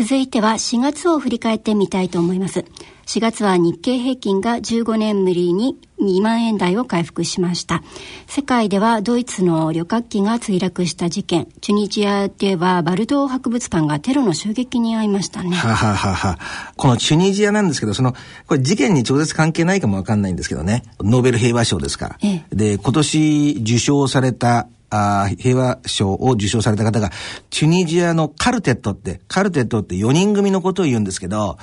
続いては4月を振り返ってみたいと思います。4月は日経平均が15年ぶりに2万円台を回復しました。世界ではドイツの旅客機が墜落した事件、チュニジアではバルドー博物館がテロの襲撃に遭いましたね。はははは。このチュニジアなんですけど、その、これ事件に直接関係ないかもわかんないんですけどね。ノーベル平和賞ですか。ええ、で、今年受賞されたあ平和賞を受賞された方が、チュニジアのカルテットって、カルテットって4人組のことを言うんですけど、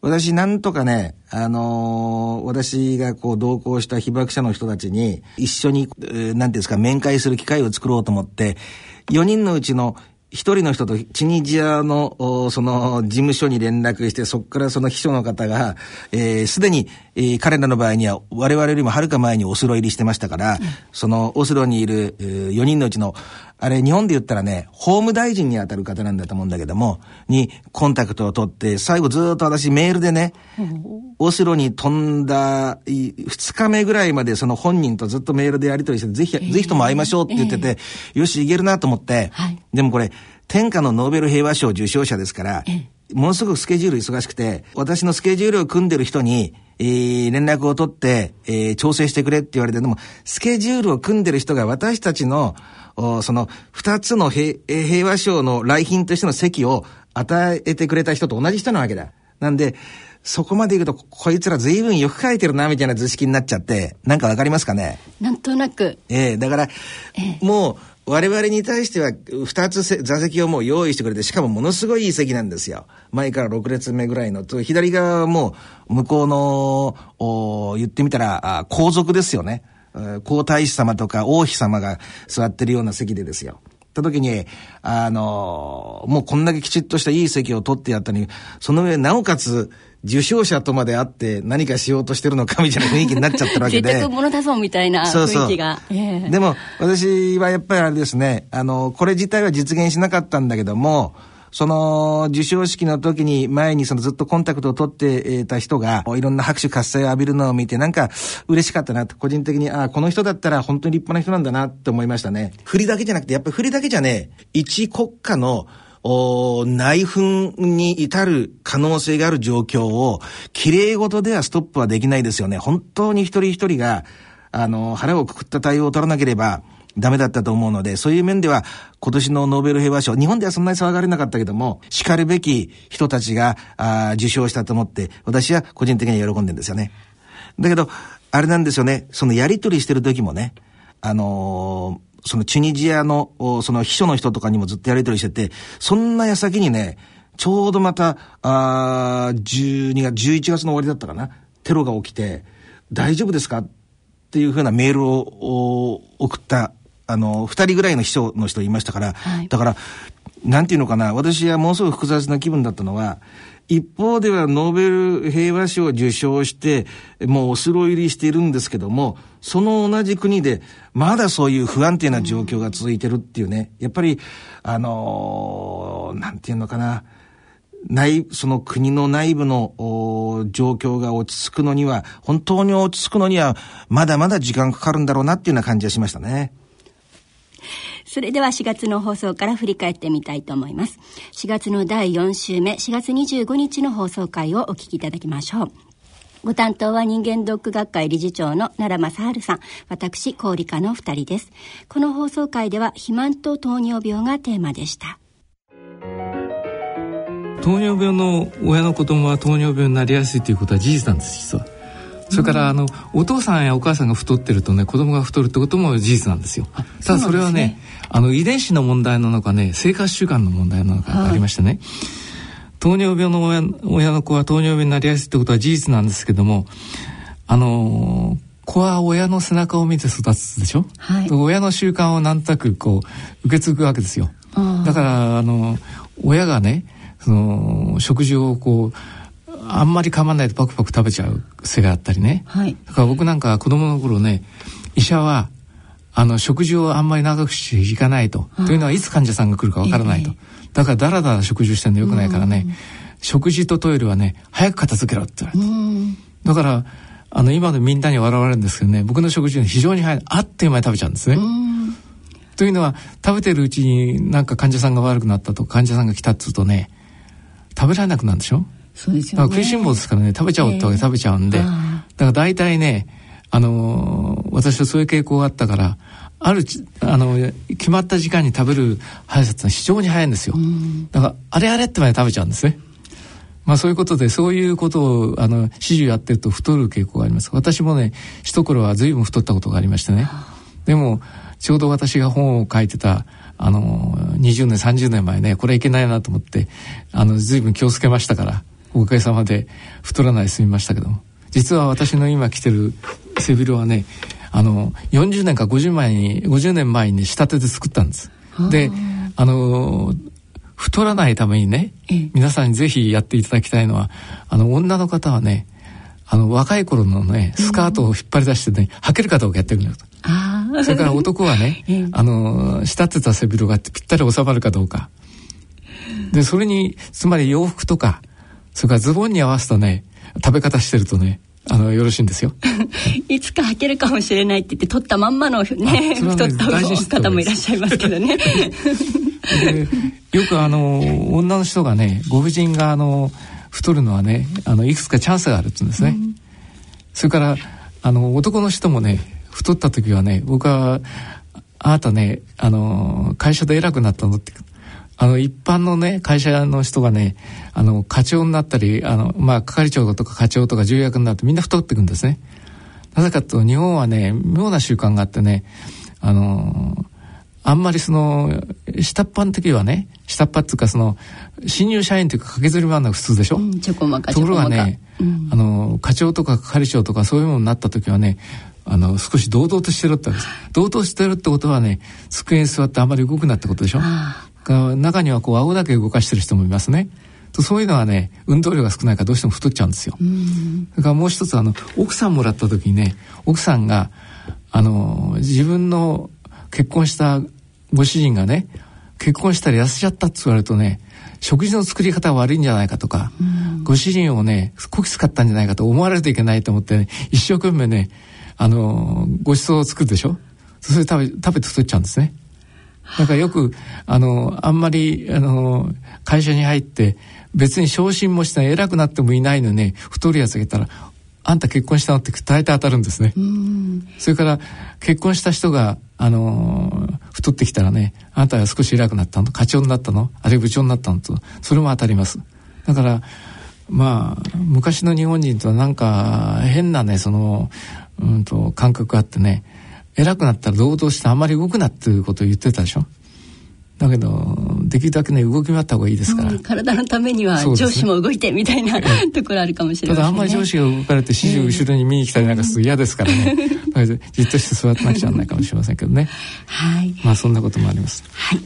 私なんとかね、あのー、私がこう同行した被爆者の人たちに一緒に、えー、なんていうんですか、面会する機会を作ろうと思って、4人のうちの一人の人とチュニジアの、その、事務所に連絡して、そこからその秘書の方が、えー、すでに、えー、彼らの場合には、我々よりもはるか前にオスロ入りしてましたから、うん、その、オスロにいる、えー、4人のうちの、あれ、日本で言ったらね、法務大臣に当たる方なんだと思うんだけども、に、コンタクトを取って、最後ずっと私メールでね、うん、オスロに飛んだ、2日目ぐらいまでその本人とずっとメールでやり取りして、ぜひ、えー、ぜひとも会いましょうって言ってて、えー、よし、いけるなと思って、はい、でもこれ、天下のノーベル平和賞受賞者ですから、ものすごくスケジュール忙しくて、私のスケジュールを組んでる人に、えー、連絡を取って、えー、調整してくれって言われて、でも、スケジュールを組んでる人が私たちの、その、二つの平平和賞の来賓としての席を与えてくれた人と同じ人なわけだ。なんで、そこまで言うと、こいつら随分よく書いてるな、みたいな図式になっちゃって、なんかわかりますかね？なんとなく。ええー、だから、えー、もう、我々に対しては二つ座席をもう用意してくれて、しかもものすごいいい席なんですよ。前から6列目ぐらいの。左側はもう向こうの、お言ってみたら、皇族ですよね。皇太子様とか王妃様が座ってるような席でですよ。った時に、あのもうこんだけきちっとしたいい席を取ってやったのに、その上なおかつ、受賞者とまで会って何かしようとしてるのかみたいな雰囲気になっちゃってるわけで。絶対物だぞみたいな雰囲気が。そうそうえー、でも私はやっぱりあれですね、あの、これ自体は実現しなかったんだけども、その授賞式の時に前にそのずっとコンタクトを取っていた人がいろんな拍手喝采を浴びるのを見てなんか嬉しかったなと個人的にああこの人だったら本当に立派な人なんだなって思いましたね。振りだけじゃなくてやっぱり振りだけじゃね一国家のお内紛に至る可能性がある状況を、綺麗事ではストップはできないですよね。本当に一人一人が、あの、腹をくくった対応を取らなければ、ダメだったと思うので、そういう面では、今年のノーベル平和賞、日本ではそんなに騒がれなかったけども、叱るべき人たちが、あ受賞したと思って、私は個人的には喜んでるんですよね。だけど、あれなんですよね、そのやりとりしてる時もね、あのーそのチュニジアの、その秘書の人とかにもずっとやりとりしてて、そんな矢先にね、ちょうどまた、あ12月、11月の終わりだったかな、テロが起きて、大丈夫ですかっていうふうなメールを送った、あの、二人ぐらいの秘書の人いましたから、はい、だから、なんていうのかな、私はものすごく複雑な気分だったのは、一方ではノーベル平和賞を受賞して、もうオスロ入りしているんですけども、その同じ国で、まだそういう不安定な状況が続いてるっていうね、やっぱり、あのー、なんていうのかな、内、その国の内部の状況が落ち着くのには、本当に落ち着くのには、まだまだ時間かかるんだろうなっていうような感じがしましたね。それでは4月の放送から振り返ってみたいと思います。4月の第4週目、4月25日の放送回をお聞きいただきましょう。ご担当は人間ドック学会理事長の奈良正治さん、私、高理科の二人です。この放送回では、肥満と糖尿病がテーマでした。糖尿病の親の子供は糖尿病になりやすいということは事実なんです実は。それから、あのお父さんやお母さんが太ってるとね子供が太るってことも事実なんですよ。ただそれはねあの遺伝子の問題なのかね生活習慣の問題なのかありましてね、はい、糖尿病の親親の子は糖尿病になりやすいってことは事実なんですけどもあの子は親の背中を見て育つでしょ、はい、親の習慣をなんとなくこう受け継ぐわけですよ。だからあの親がねその食事をこうあんまり噛まないでパクパク食べちゃう癖があったりね、はい、だから僕なんか子供の頃ね医者はあの食事をあんまり長くしていかないと、というのはいつ患者さんが来るかわからないと、えー、だからだらだら食事をしてるのよくないからね、食事とトイレはね早く片付けろって言われて、だからあの今のみんなに笑われるんですけどね僕の食事は非常に早いあっという間に食べちゃうんですね。というのは食べてるうちになんか患者さんが悪くなったと患者さんが来たっつうとね食食べられなくなるんでしょ？そうですよね。食いしん坊ですからね、食べちゃおうってわけ食べちゃうんで、だから大体ね、あのー、私はそういう傾向があったから、あるあの決まった時間に食べる速さって非常に早いんですよ。だからあれあれってまで食べちゃうんですね。まあそういうことでそういうことをあの始終やってると太る傾向があります。私もね一頃は随分太ったことがありましてね。でもちょうど私が本を書いてたあの20年30年前ねこれいけないなと思ってあの随分気をつけましたからおかげさまで太らないで済みましたけども実は私の今着てる背広はねあの40年か50前に50年前に仕立てで作ったんです。であの太らないためにね、皆さんにぜひやっていただきたいのはあの女の方はねあの若い頃のねスカートを引っ張り出してね、履けるかどうかやってみると。それから男はね、あの仕立てた背広がぴったり収まるかどうか。でそれにつまり洋服とかそれからズボンに合わせたね食べ方してるとねあのよろしいんですよ。いつか履けるかもしれないって言って取ったまんまのねね太った方もいらっしゃいますけどね。よくあの女の人がねご婦人があの太るのはねあのいくつかチャンスがあるって言うんですね。うん、それからあの男の人もね太った時はね僕はあなたねあの会社で偉くなったのってあの一般のね会社の人がねあの課長になったりあのまあ係長とか課長とか重役になってみんな太っていくんですね。なぜかと日本はね妙な習慣があってねあのあんまりその下っ端の時はね下っ端っていうかその新入社員というか駆けずり回るのが普通でしょ、うん、ところがね、うん、あの課長とか係長とかそういうものになった時はねあの少し堂々としてるって堂々してるってことはね机に座ってあまり動くなってことでしょ？中にはこう顎だけ動かしてる人もいますね。そういうのはね運動量が少ないからどうしても太っちゃうんですよ。それからもう一つあの奥さんもらった時にね奥さんがあの自分の結婚したご主人がね結婚したら痩せちゃったって言われるとね食事の作り方が悪いんじゃないかとか、ご主人をねこき使ったんじゃないかと思われるといけないと思って、ね、一生懸命ねあのご馳走を作るでしょそれ食べ食べて太っちゃうんですね。だからよくあのあんまりあの会社に入って別に昇進もしてない偉くなってもいないのに太るやつがいたらあんた結婚したのって大体当たるんですね。それから結婚した人があの太ってきたらねあんたは少し偉くなったの？課長になったの？あるいは部長になったのと？それも当たります。だからまあ昔の日本人とはなんか変なねそのうんと感覚があってね偉くなったら堂々してあまり動くなっていうことを言ってたでしょ？だけどできるだけね動き回った方がいいですから、うん、体のためには上司も動いてみたいな、ところあるかもしれません、ね、ただあんまり上司が動かれて指示を後ろに見に来たりなんかすると嫌ですからね、じっとして座ってなくちゃならないかもしれませんけどね。はい。まあそんなこともあります。はい。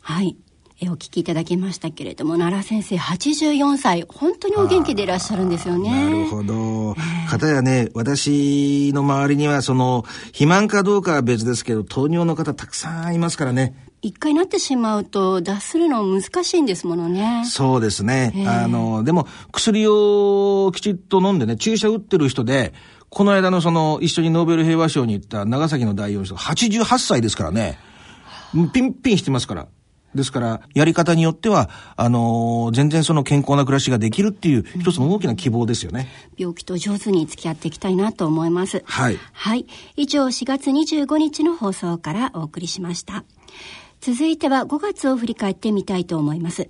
はい。えお聞きいただきましたけれども奈良先生84歳本当にお元気でいらっしゃるんですよねなるほど、かたやね私の周りにはその肥満かどうかは別ですけど糖尿の方たくさんいますからね一回なってしまうと脱するの難しいんですものね。そうですね。あの、でも薬をきちっと飲んでね、注射打ってる人で、この間のその一緒にノーベル平和賞に行った長崎の代表の人、88歳ですからね。ピンピンしてますから。ですから、やり方によっては、あのー、全然その健康な暮らしができるっていう一つの大きな希望ですよね。病気と上手に付き合っていきたいなと思います。はい。はい。以上、4月25日の放送からお送りしました。続いては5月を振り返ってみたいと思います。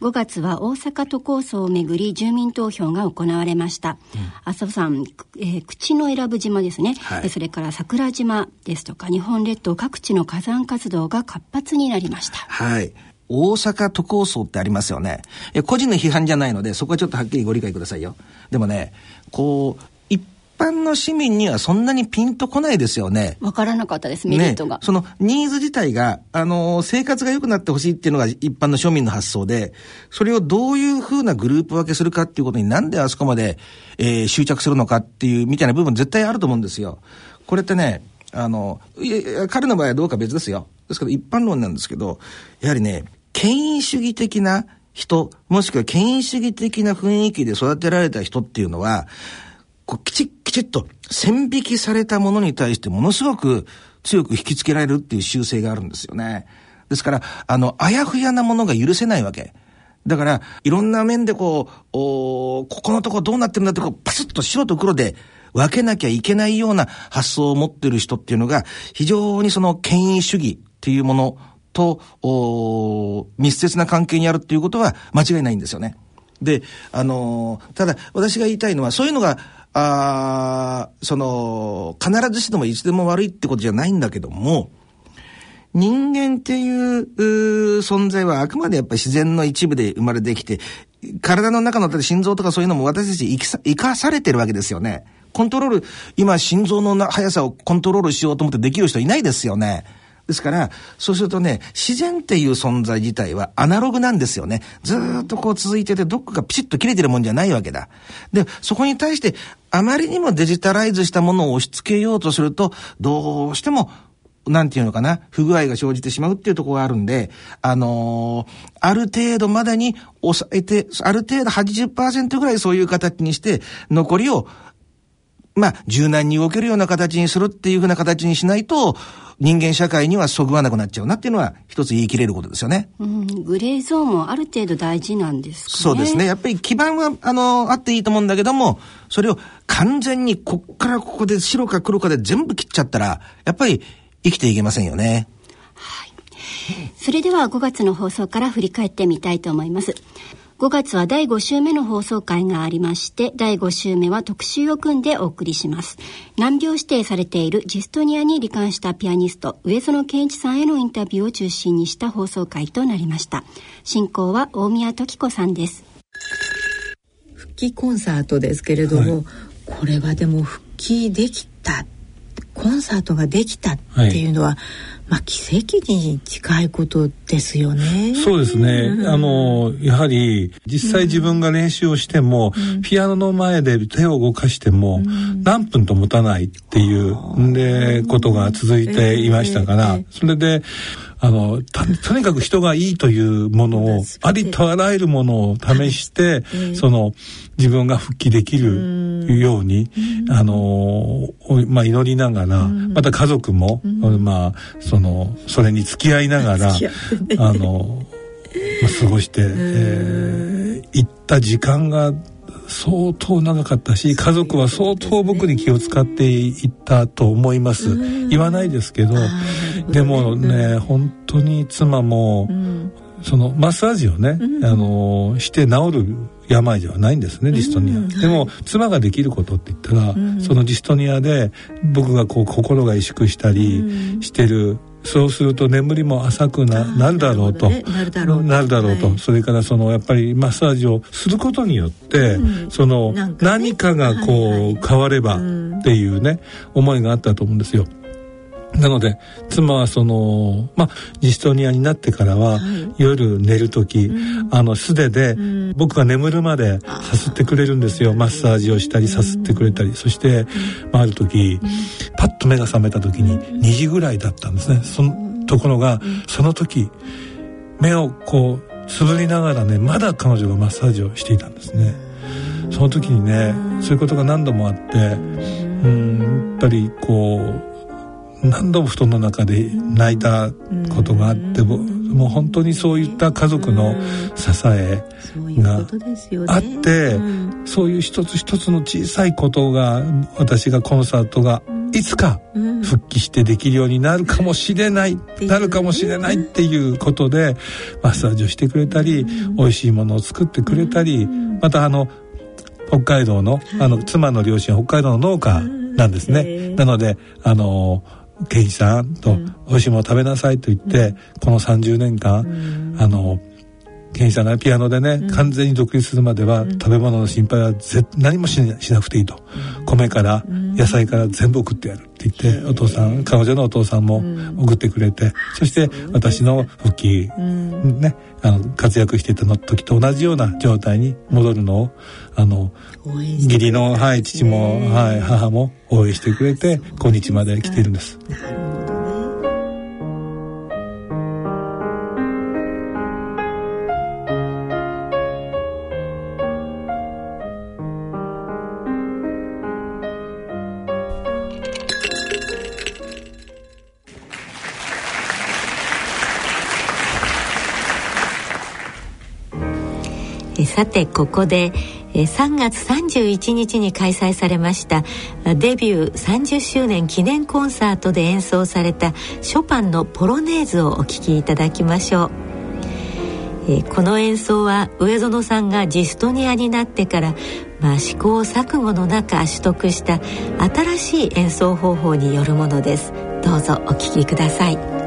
5月は大阪都構想をめぐり住民投票が行われました。麻、生、さん、えー、口の選ぶ島ですね、はい、それから桜島ですとか日本列島各地の火山活動が活発になりました。はい。大阪都構想ってありますよね。個人の批判じゃないので、そこはちょっとはっきりご理解くださいよ。でもね、こう、般の市民にはそんなにピンとこないですよね。わからなかったです、メリットが。ね、そのニーズ自体が、あの、生活が良くなってほしいっていうのが一般の庶民の発想で、それをどういうふうなグループ分けするかっていうことになんであそこまで、えー、執着するのかっていうみたいな部分絶対あると思うんですよ。これってね、あの、いや彼の場合はどうか別ですよ。ですけど一般論なんですけど、やはりね、権威主義的な人、もしくは権威主義的な雰囲気で育てられた人っていうのは、こうきちっきちっと線引きされたものに対してものすごく強く引きつけられるっていう習性があるんですよね。ですから、あの、あやふやなものが許せないわけ。だから、いろんな面でこう、おここのとこどうなってるんだってこう、パスッと白と黒で分けなきゃいけないような発想を持ってる人っていうのが、非常にその権威主義っていうものと、お密接な関係にあるっていうことは間違いないんですよね。で、あのー、ただ私が言いたいのは、そういうのが、あその、必ずしもいつでも悪いってことじゃないんだけども、人間っていう存在はあくまでやっぱり自然の一部で生まれてきて、体の中の心臓とかそういうのも私たち生か生かされてるわけですよね。コントロール、今心臓の速さをコントロールしようと思ってできる人いないですよね。ですから、そうするとね、自然っていう存在自体はアナログなんですよね。ずっとこう続いてて、どっかがピチッと切れてるもんじゃないわけだ。で、そこに対して、あまりにもデジタライズしたものを押し付けようとすると、どうしてもなんていうのかな、不具合が生じてしまうっていうところがあるんで、あのー、ある程度までに抑えて、ある程度80%ぐらいそういう形にして、残りを、まあ、柔軟に動けるような形にするっていうふうな形にしないと、人間社会にはそぐわなくなっちゃうなっていうのは一つ言い切れることですよね。うん、グレーゾーンもある程度大事なんですかね。そうですね。やっぱり基盤は、あの、あっていいと思うんだけども、それを完全にこっからここで白か黒かで全部切っちゃったら、やっぱり生きていけませんよね。はい。それでは5月の放送から振り返ってみたいと思います。5月は第5週目の放送会がありまして、第5週目は特集を組んでお送りします。難病指定されているジストニアに罹患したピアニスト、上園健一さんへのインタビューを中心にした放送会となりました。進行は大宮時子さんです。復帰コンサートですけれども、はい、これはでも復帰できたコンサートができたっていうのは、はい、まあ奇跡に近いことですよね。そうですね。うん、あのやはり実際自分が練習をしても、うん、ピアノの前で手を動かしても、何分と持たないっていう、でことが続いていましたから、それで。あのとにかく人がいいというものをありとあらゆるものを試して、その自分が復帰できるように、あのまあ祈りながら、また家族も、まあそのそれに付き合いながら、あの、まあ、過ごして、えー、行った時間が相当長かったし家族は相当僕に気を使っていったと思います。言わないですけどでもね本当に妻もそのマッサージをねあのして治る病ではないんですねディストニア、でも妻ができることって言ったら、そのディストニアで僕がこう心が萎縮したりしてるそうすると眠りも浅くななるだろうと、ね、なるだろうと。なるだろうと、はい、それからそのやっぱりマッサージをすることによって、うん、その、ね、何かがこう、はいはい、変わればっていうね、思いがあったと思うんですよ。なので妻はそのまあジストニアになってからは、はい、夜寝る時、うん、あの素手で、うん、僕が眠るまでさすってくれるんですよ。マッサージをしたりさすってくれたり、そして、まあ、ある時、パッと目が覚めた時に2時ぐらいだったんですね。そのところが、その時目をこうつぶりながらねまだ彼女がマッサージをしていたんですね。その時にねそういうことが何度もあってうんやっぱりこう何度も布団の中で泣いたことがあっても、もう本当にそういった家族の支えがあって、そういう一つ一つの小さいことが私がコンサートがいつか復帰してできるようになるかもしれない、なるかもしれないっていうことでマッサージをしてくれたり、美味しいものを作ってくれたり、またあの北海道の、あの妻の両親は北海道の農家なんですね。なのであのケイさんと美味しいもの食べなさいと言って、この30年間、あのケイさんがピアノでね、完全に独立するまでは、食べ物の心配はぜ何もしなくていいと、米から野菜から全部送ってやるって言って、お父さん彼女のお父さんも送ってくれて、そして私の復帰、ねあの活躍してたの時と同じような状態に戻るのをあの義理の、はい、父も、はい、母も応援してくれて今日まで来てるんです。さてここで3月31日に開催されましたデビュー30周年記念コンサートで演奏されたショパンのポロネーズをお聴きいただきましょう、えこの演奏は上園さんがジストニアになってからまあ、試行錯誤の中取得した新しい演奏方法によるものです。どうぞお聴きください。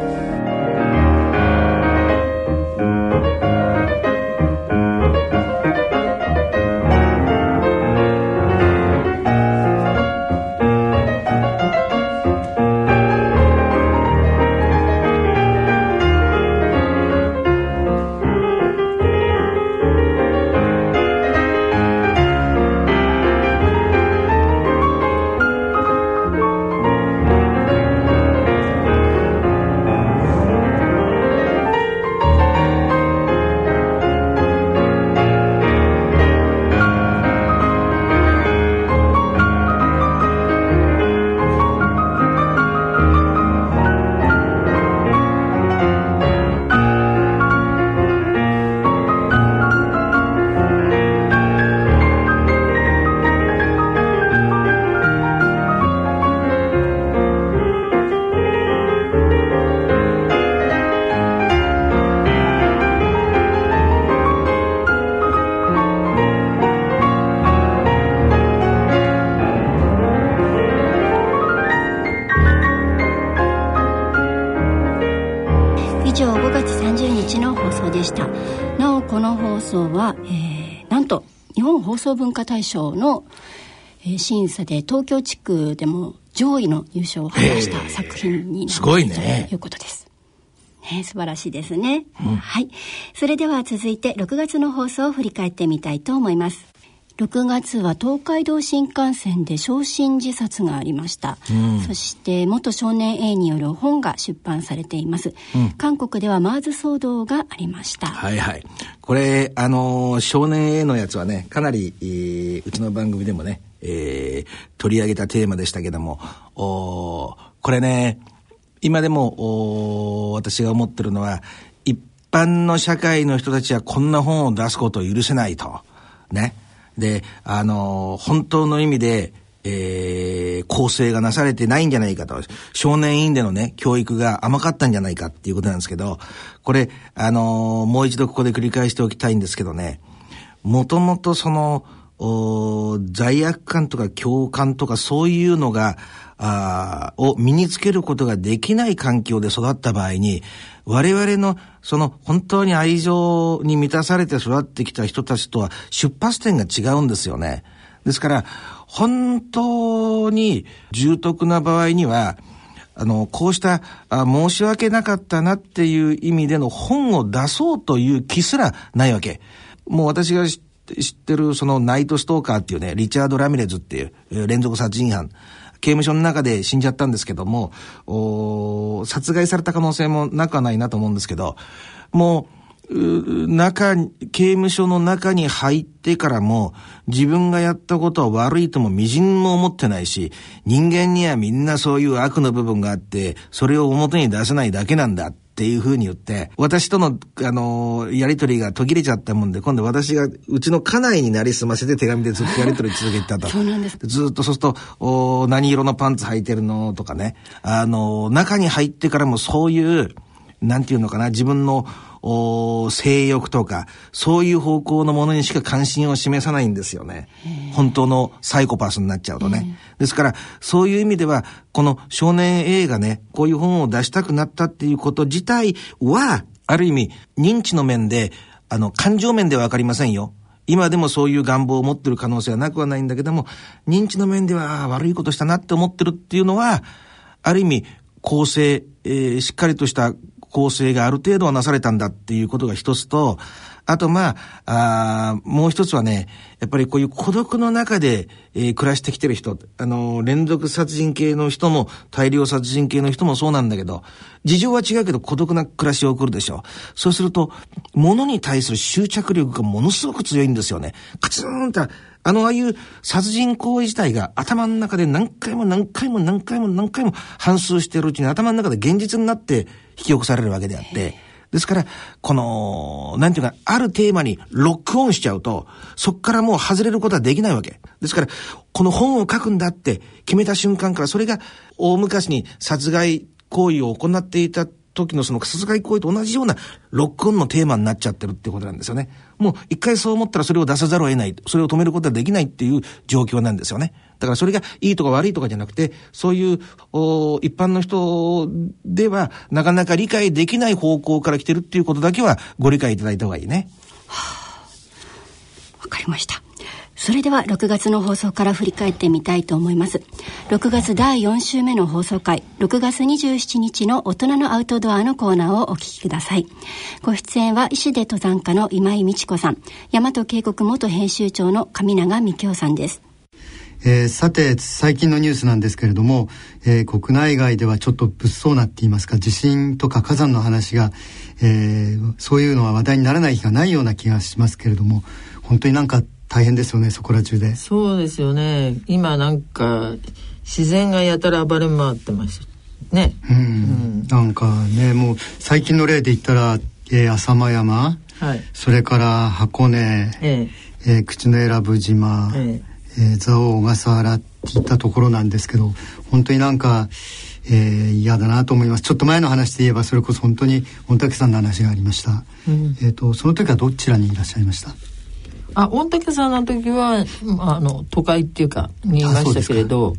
送文化大賞の、えー、審査で東京地区でも上位の優勝を果たした作品になるということです。ね、素晴らしいですね、うん、はい。それでは続いて6月の放送を振り返ってみたいと思います。6月は東海道新幹線で焼身自殺がありました、うん、そして元少年 A による本が出版されています、うん、韓国ではマーズ騒動がありました。はいはい。これあのー、少年 A のやつはねかなり、えー、うちの番組でもね、えー、取り上げたテーマでしたけどもおこれね今でもお私が思ってるのは一般の社会の人たちはこんな本を出すことを許せないと。ねで、あの、本当の意味で、えー、構成がなされてないんじゃないかと。少年院でのね、教育が甘かったんじゃないかっていうことなんですけど、これ、あのー、もう一度ここで繰り返しておきたいんですけどね、もともとその、罪悪感とか共感とかそういうのが、あを身につけることができない環境で育った場合に、我々のその本当に愛情に満たされて育ってきた人たちとは出発点が違うんですよね。ですから、本当に重篤な場合には、あの、こうしたあ申し訳なかったなっていう意味での本を出そうという気すらないわけ。もう私が知ってるそのナイトストーカーっていうね、リチャード・ラミレズっていう連続殺人犯。刑務所の中で死んじゃったんですけども、お殺害された可能性もなくはないなと思うんですけど、もう、中、刑務所の中に入ってからも、自分がやったことは悪いとも微塵も思ってないし、人間にはみんなそういう悪の部分があって、それを表に出せないだけなんだていうふうに言って、私との、あのやりとりが途切れちゃったもんで、今度私が、うちの家内になりすませて手紙でずっとやりとり続けてたと。そうなんです。ずっとそうすると、お何色のパンツ履いてるの？とかね。あの中に入ってからもそういう、なんていうのかな、自分の、性欲とか、そういう方向のものにしか関心を示さないんですよね。本当のサイコパスになっちゃうとね。ですから、そういう意味では、この少年 A がね、こういう本を出したくなったっていうこと自体は、ある意味、認知の面で、あの、感情面ではわかりませんよ。今でもそういう願望を持ってる可能性はなくはないんだけども、認知の面では悪いことしたなって思ってるっていうのは、ある意味、公正、えー、しっかりとした構成がある程度はなされたんだっていうことが一つと、あとまあ、あもう一つはね、やっぱりこういう孤独の中で、えー、暮らしてきてる人、あの、連続殺人系の人も、大量殺人系の人もそうなんだけど、事情は違うけど孤独な暮らしを送るでしょう。そうすると、物に対する執着力がものすごく強いんですよね。カツンと、あの、ああいう殺人行為自体が頭の中で何回も何回も何回も何回も反数してるうちに頭の中で現実になって引き起こされるわけであって、ですから、この、なんていうか、あるテーマにロックオンしちゃうと、そこからもう外れることはできないわけ。ですから、この本を書くんだって決めた瞬間から、それが大昔に殺害行為を行っていた時のその殺害行為と同じようなロックオンのテーマになっちゃってるってことなんですよね。もう一回そう思ったらそれを出さざるを得ない。それを止めることはできないっていう状況なんですよね。だからそれがいいとか悪いとかじゃなくて、そういうお一般の人ではなかなか理解できない方向から来てるっていうことだけはご理解いただいた方がいいね。はあ、わかりました。それでは6月の放送から振り返ってみたいと思います。6月第4週目の放送回、6月27日の大人のアウトドアのコーナーをお聞きください。ご出演は石出登山家の今井美智子さん、大和渓谷元編集長の上永美京さんです。えー、さて最近のニュースなんですけれども、えー、国内外ではちょっと物騒なって言いますか地震とか火山の話が、えー、そういうのは話題にならない日がないような気がしますけれども本当になんか大変ですよねそこら中で。そうですよね。今なんか自然がやたら暴れ回ってますね。うん、うん、なんかねもう最近の例で言ったら、えー、浅間山、はい、それから箱根、ええ。えー、口永良部島、ええ。えー、蔵王小笠原っていったところなんですけど本当になんかえー、嫌だなと思います。ちょっと前の話で言えばそれこそ本当に御嶽さんの話がありました、うん、えっ、とその時はどちらにいらっしゃいました？あ御嶽さんの時はあの都会っていうかにいましたけれど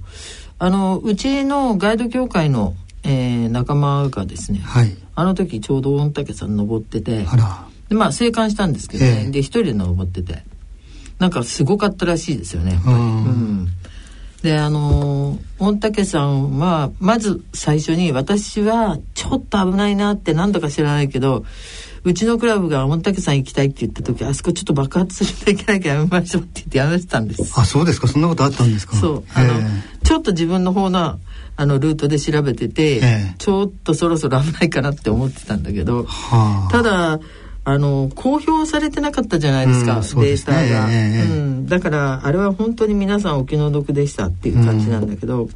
あのうちのガイド協会の、えー、仲間がですね、はい、あの時ちょうど御嶽さん登っててでまあ生還したんですけどね、えー、で一人で登ってて。なんかすごかったらしいですよねやっぱり。うん。であの御嶽さんはまず最初に私はちょっと危ないなって何だか知らないけどうちのクラブが御嶽山行きたいって言った時あそこちょっと爆発するといけなきゃやめましょうって言ってやめてたんです。あそうですか。そんなことあったんですか？そう。あのちょっと自分の方のあのルートで調べててちょっとそろそろ危ないかなって思ってたんだけどただあの公表されてなかったじゃないですか、うん、データが、えー、うん、だからあれは本当に皆さんお気の毒でしたっていう感じなんだけど、うん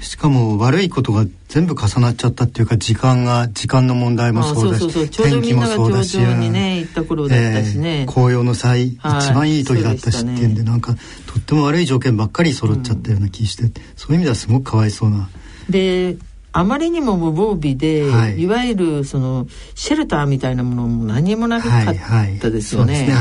しかも悪いことが全部重なっちゃったっていうか時間が時間の問題もそうだし天気もそうだし、ね、行った頃だったしね、えー、紅葉の際、はい、一番いい時だったしっていうんで、ね、なんかとっても悪い条件ばっかり揃っちゃったような気して、うん、そういう意味ではすごくかわいそうな。であまりにも無防備で、はい、いわゆるそのシェルターみたいなものも何もなかったですよね。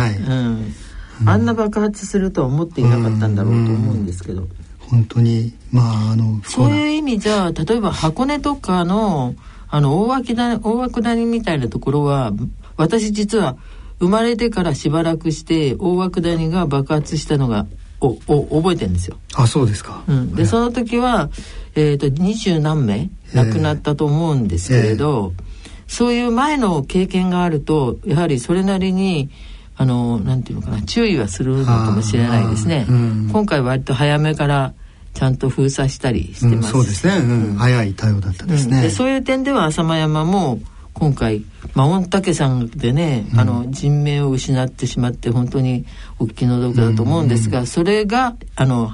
あんな爆発するとは思っていなかったんだろうと思うんですけど。うん本当にまああのそういう意味じゃ例えば箱根とかのあの大涌谷大涌谷みたいなところは私実は生まれてからしばらくして大涌谷が爆発したのがおお覚えてるんですよ。あそうですか。うん、でその時はえっ、ー、と二十何名亡くなったと思うんですけれど、えーえー、そういう前の経験があるとやはりそれなりにあのなんていうのかな注意はするのかもしれないですね、うん、今回割と早めからちゃんと封鎖したりしてます、うん、そうですね、うん、早い対応だったですね、でそういう点では浅間山も今回、まあ、御嶽山でね、あの人命を失ってしまって本当にお気の毒だと思うんですが、それがあの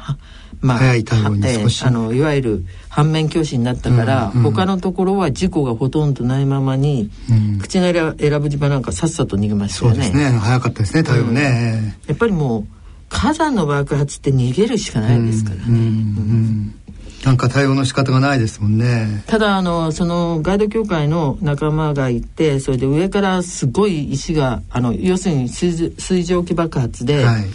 まあ、早い対応に少し、あのいわゆる反面教師になったから、うんうん、他のところは事故がほとんどないままに、うん、口の選ぶ島なんかさっさと逃げましたよね。そうですね。早かったですね対応ね、うん、やっぱりもう火山の爆発って逃げるしかないですからね。うんうんなんか対応の仕方がないですもんね。ただあのそのガイド協会の仲間がいてそれで上からすごい石があの要するに水水蒸気爆発で、はい、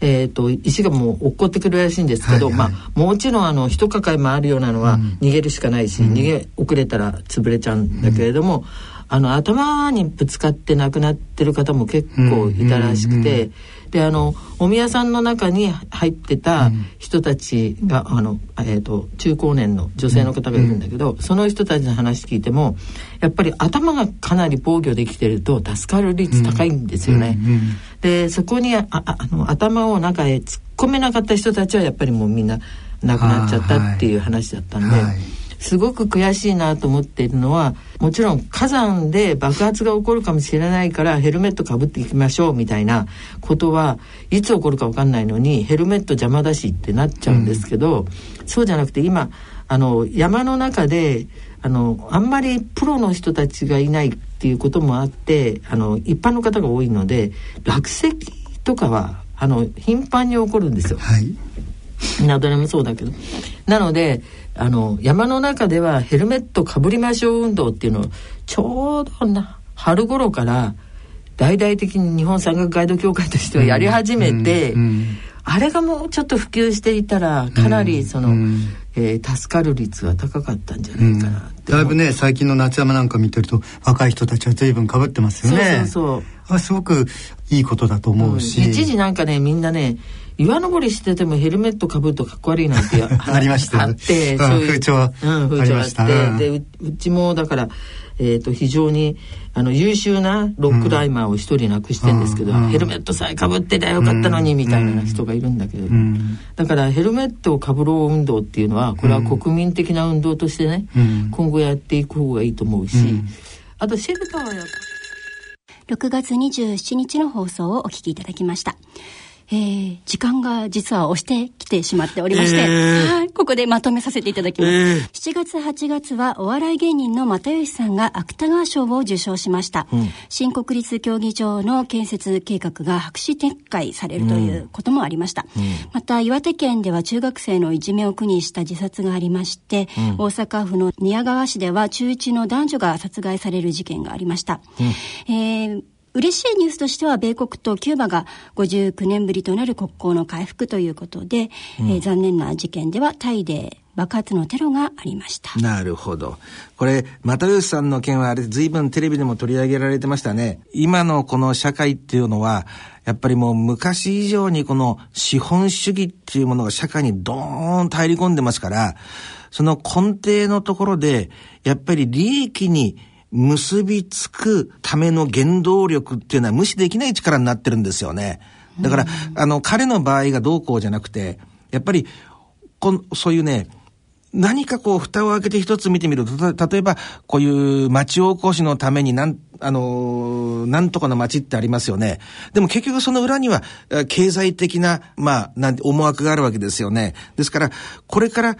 えーと、石がもう落っこってくるらしいんですけど、はいはい、まあ、もちろんあの一抱えもあるようなのは逃げるしかないし、うん、逃げ遅れたら潰れちゃうんだけれども、うん、あの頭にぶつかって亡くなってる方も結構いたらしくて。うんであのお宮さんの中に入ってた人たちが、うん、あの、えーと、中高年の女性の方がいるんだけど、うん、その人たちの話聞いてもやっぱり頭がかなり防御できてると助かる率高いんですよね。うん、でそこにああの頭を中へ突っ込めなかった人たちはやっぱりもうみんな亡くなっちゃったっていう話だったんで。すごく悔しいなと思っているのはもちろん火山で爆発が起こるかもしれないからヘルメットかぶっていきましょうみたいなことはいつ起こるか分かんないのにヘルメット邪魔だしってなっちゃうんですけど、うん、そうじゃなくて今あの山の中であのあんまりプロの人たちがいないっていうこともあってあの一般の方が多いので落石とかはあの頻繁に起こるんですよ。はいなどれもそうだけど。なので、あの、山の中ではヘルメットかぶりましょう運動っていうのを、ちょうどな、春頃から、大々的に日本山岳ガイド協会としてはやり始めて、あれがもうちょっと普及していたら、かなりその、え、助かる率は高かったんじゃないかな、うん、だいぶね最近の夏山なんか見てると若い人たちは随分かぶってますよねそうそうそうすごくいいことだと思うし、うん、一時なんかねみんなね岩登りしててもヘルメットかぶるとかっこ悪いなんてあ りました。あってそういう風潮は、うん、風潮あって、でうちもだからえーと、非常にあの優秀なロックライマーを一人亡くしてんですけど、うん、ヘルメットさえかぶってりゃよかったのに、みたいな人がいるんだけど、うん、だからヘルメットをかぶろう運動っていうのはこれは国民的な運動としてね、うん、今後やっていく方がいいと思うし、あとシェルターはやっぱ6月27日の放送をお聞きいただきました。えー、時間が実は押してきてしまっておりまして、えー、はい、ここでまとめさせていただきます。えー、7月8月はお笑い芸人の又吉さんが芥川賞を受賞しました。うん、新国立競技場の建設計画が白紙撤回されるということもありました。うん、また岩手県では中学生のいじめを苦にした自殺がありまして、うん、大阪府の宮川市では中1の男女が殺害される事件がありました。えー嬉しいニュースとしては米国とキューバが59年ぶりとなる国交の回復ということで、うん、えー、残念な事件ではタイで爆発のテロがありました。なるほど。これ、又吉さんの件はあれ、随分テレビでも取り上げられてましたね。今のこの社会っていうのは、やっぱりもう昔以上にこの資本主義っていうものが社会にドーンと入り込んでますから、その根底のところで、やっぱり利益に結びつくための原動力っていうのは無視できない力になってるんですよね。だから、あの、彼の場合がどうこうじゃなくて、やっぱり、このそういうね、何かこう、蓋を開けて一つ見てみると、例えば、こういう町おこしのためになん、あのなんとかの町ってありますよね。でも結局その裏には、経済的な、まあ、なん思惑があるわけですよね。ですから、これから、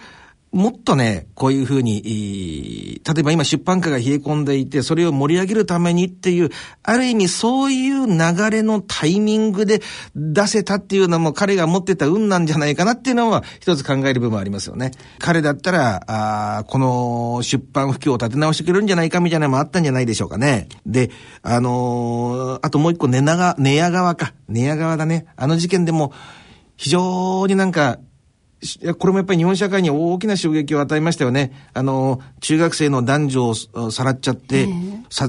もっとね、こういうふうに、例えば今出版界が冷え込んでいて、それを盛り上げるためにっていう、ある意味そういう流れのタイミングで出せたっていうのも彼が持ってた運なんじゃないかなっていうのは一つ考える部分ありますよね。彼だったら、あこの出版不況を立て直してくれるんじゃないかみたいなのもあったんじゃないでしょうかね。で、あのー、あともう一個寝長、寝屋川か。寝屋川だね。あの事件でも、非常になんかこれもやっぱり日本社会に大きな衝撃を与えましたよね。あの、中学生の男女をさらっちゃって、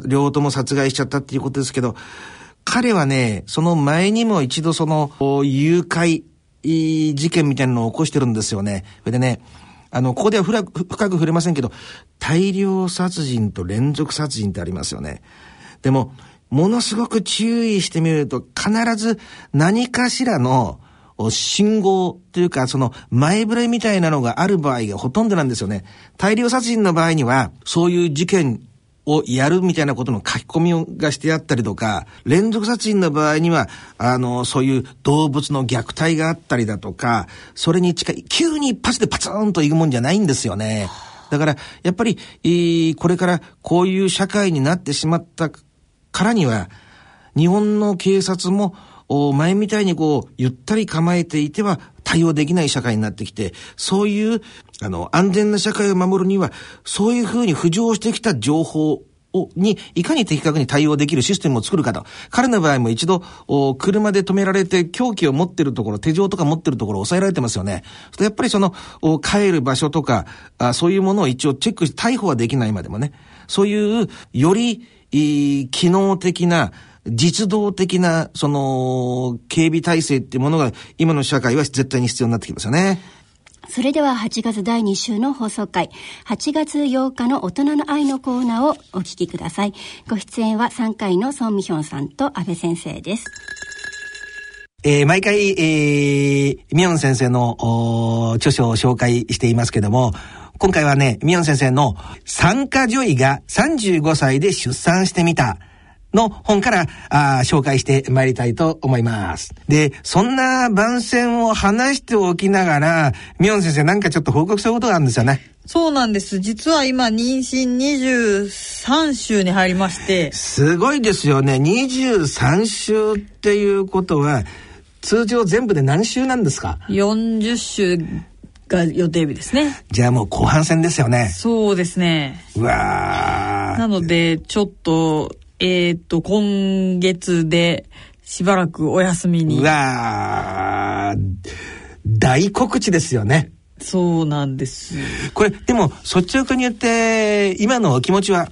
両方とも殺害しちゃったっていうことですけど、彼はね、その前にも一度その、誘拐事件みたいなのを起こしてるんですよね。それでね、あの、ここでは深く触れませんけど、大量殺人と連続殺人ってありますよね。でも、ものすごく注意してみると、必ず何かしらの、信号というか、その前触れみたいなのがある場合がほとんどなんですよね。大量殺人の場合には、そういう事件をやるみたいなことの書き込みがしてあったりとか、連続殺人の場合には、あの、そういう動物の虐待があったりだとか、それに近い、急に一発でパツーンといくもんじゃないんですよね。だから、やっぱり、これからこういう社会になってしまったからには、日本の警察も前みたいにこう、ゆったり構えていては対応できない社会になってきて、そういう、あの、安全な社会を守るには、そういうふうに浮上してきた情報を、に、いかに的確に対応できるシステムを作るかと。彼の場合も一度、車で止められて凶器を持ってるところ、手錠とか持ってるところを抑えられてますよね。やっぱりその、帰る場所とかあ、そういうものを一応チェックして、逮捕はできないまでもね。そういう、より、機能的な、実動的な、その、警備体制っていうものが、今の社会は絶対に必要になってきますよね。それでは8月第2週の放送回、8月8日の大人の愛のコーナーをお聞きください。ご出演は3回のソンミヒョンさんと安倍先生です。えー、毎回、えー、ミョン先生の著書を紹介していますけども、今回はね、ミョン先生の参加女医が35歳で出産してみたの本からあ紹介してまいりたいと思います。で、そんな番宣を話しておきながら、ミョン先生なんかちょっと報告することがあるんですよね。そうなんです。実は今、妊娠23週に入りまして。すごいですよね。23週っていうことは、通常全部で何週なんですか ?40 週が予定日ですね。じゃあもう後半戦ですよね。そうですね。うわなので、ちょっと、えっ、ー、と、今月でしばらくお休みに。うわ大告知ですよね。そうなんです。これ、でも、率直に言って、今のお気持ちは？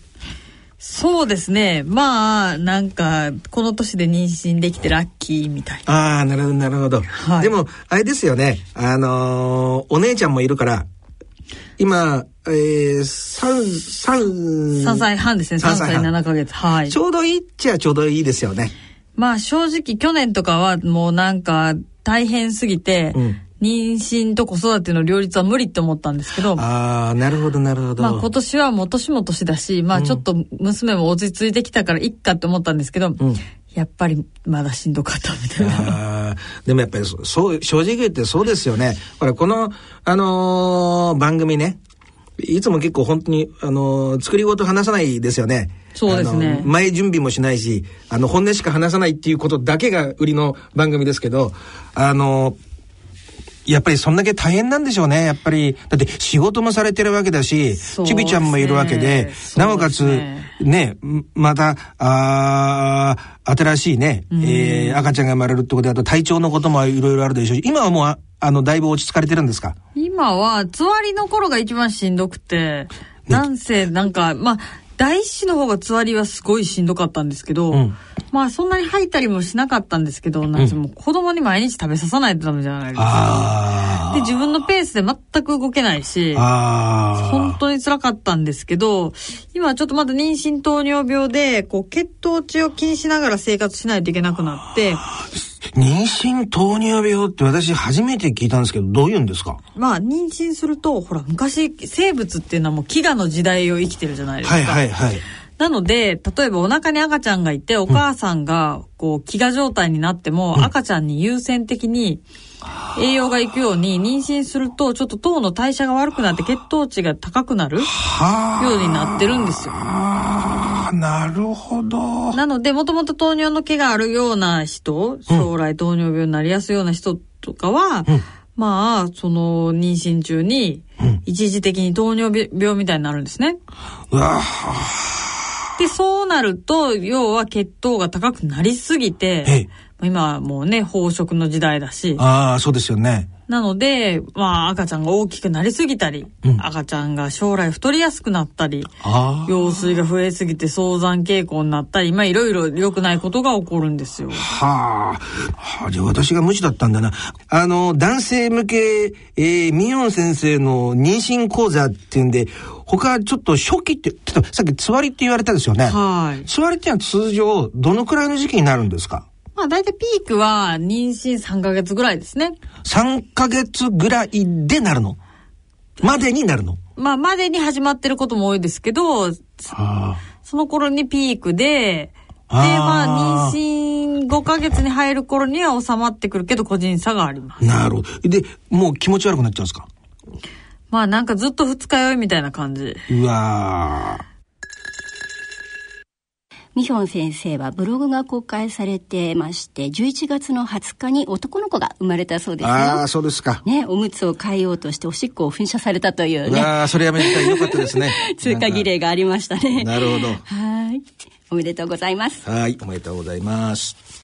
そうですね。まあ、なんか、この年で妊娠できてラッキーみたいな。ああ、なるほど、なるほど。はい、でも、あれですよね。あのー、お姉ちゃんもいるから、今、えー、三、三、三歳半ですね。三歳七ヶ月。はい。ちょうどいいっちゃちょうどいいですよね。まあ、正直、去年とかはもうなんか、大変すぎて、うん、妊娠と子育ての両立は無理って思ったんですけど。ああ、なるほど、なるほど。まあ今年はもう年も年だし、まあちょっと娘も落ち着いてきたからいっかって思ったんですけど、うん、やっぱりまだしんどかったみたいな。あでもやっぱりそう、正直言ってそうですよね。ほら、この、あのー、番組ね、いつも結構本当に、あのー、作り事話さないですよね。そうですね。前準備もしないし、あの、本音しか話さないっていうことだけが売りの番組ですけど、あのーやっぱりそんだけ大変なんでしょうね。やっぱり、だって仕事もされてるわけだし、ちびちゃんもいるわけで、なおかつ、ね、また、あ新しいね、うん、えー、赤ちゃんが生まれるってことで、あと体調のこともいろいろあるでしょうし、今はもう、あの、だいぶ落ち着かれてるんですか？今は、つわりの頃が一番しんどくて、なんせ、なんか、まあ、大師の方がつわりはすごいしんどかったんですけど、うん、まあそんなに吐いたりもしなかったんですけど、なん。もう子供に毎日食べささないとダメじゃないですか。で、自分のペースで全く動けないし、本当に辛かったんですけど、今ちょっとまだ妊娠糖尿病で、こう血糖値を気にしながら生活しないといけなくなって、妊娠糖尿病って私初めて聞いたんですけど、どういうんですか？まあ、妊娠すると、ほら、昔、生物っていうのはもう飢餓の時代を生きてるじゃないですか。はいはいはい。なので、例えばお腹に赤ちゃんがいて、お母さんが、こう、飢餓状態になっても、赤ちゃんに優先的に栄養がいくように、妊娠すると、ちょっと糖の代謝が悪くなって血糖値が高くなるようになってるんですよ。なるほど。なので、もともと糖尿の毛があるような人、将来糖尿病になりやすいような人とかは、うん、まあ、その、妊娠中に、一時的に糖尿病みたいになるんですね。うわで、そうなると、要は血糖が高くなりすぎて、今はもうね、飽食の時代だし。ああ、そうですよね。なので、まあ、赤ちゃんが大きくなりすぎたり、うん、赤ちゃんが将来太りやすくなったり、羊水が増えすぎて早産傾向になったり、まあ、いろいろ良くないことが起こるんですよ。はあ。はあ、じゃあ私が無知だったんだな。あの、男性向け、えー、ミヨン先生の妊娠講座っていうんで、他ちょっと初期って、ちょっとさっきつわりって言われたですよね。はい。つわりってのは通常、どのくらいの時期になるんですか？まあ大体ピークは妊娠3ヶ月ぐらいですね。3ヶ月ぐらいでなるの？までになるの？まあまでに始まってることも多いですけど、その頃にピークで、で、まあ、妊娠5ヶ月に入る頃には収まってくるけど、個人差があります。なるほど。で、もう気持ち悪くなっちゃうんですか？まあ、なんかずっと二日酔いみたいな感じ。うわー。ミヒョン先生はブログが公開されてまして、11月の20日に男の子が生まれたそうですよ。ああ、そうですか。ね、おむつを変えようとしておしっこを噴射されたというね。ああ、それやめたい。よかったですね。通過儀礼がありましたね。なるほど。はい。おめでとうございます。はい、おめでとうございます。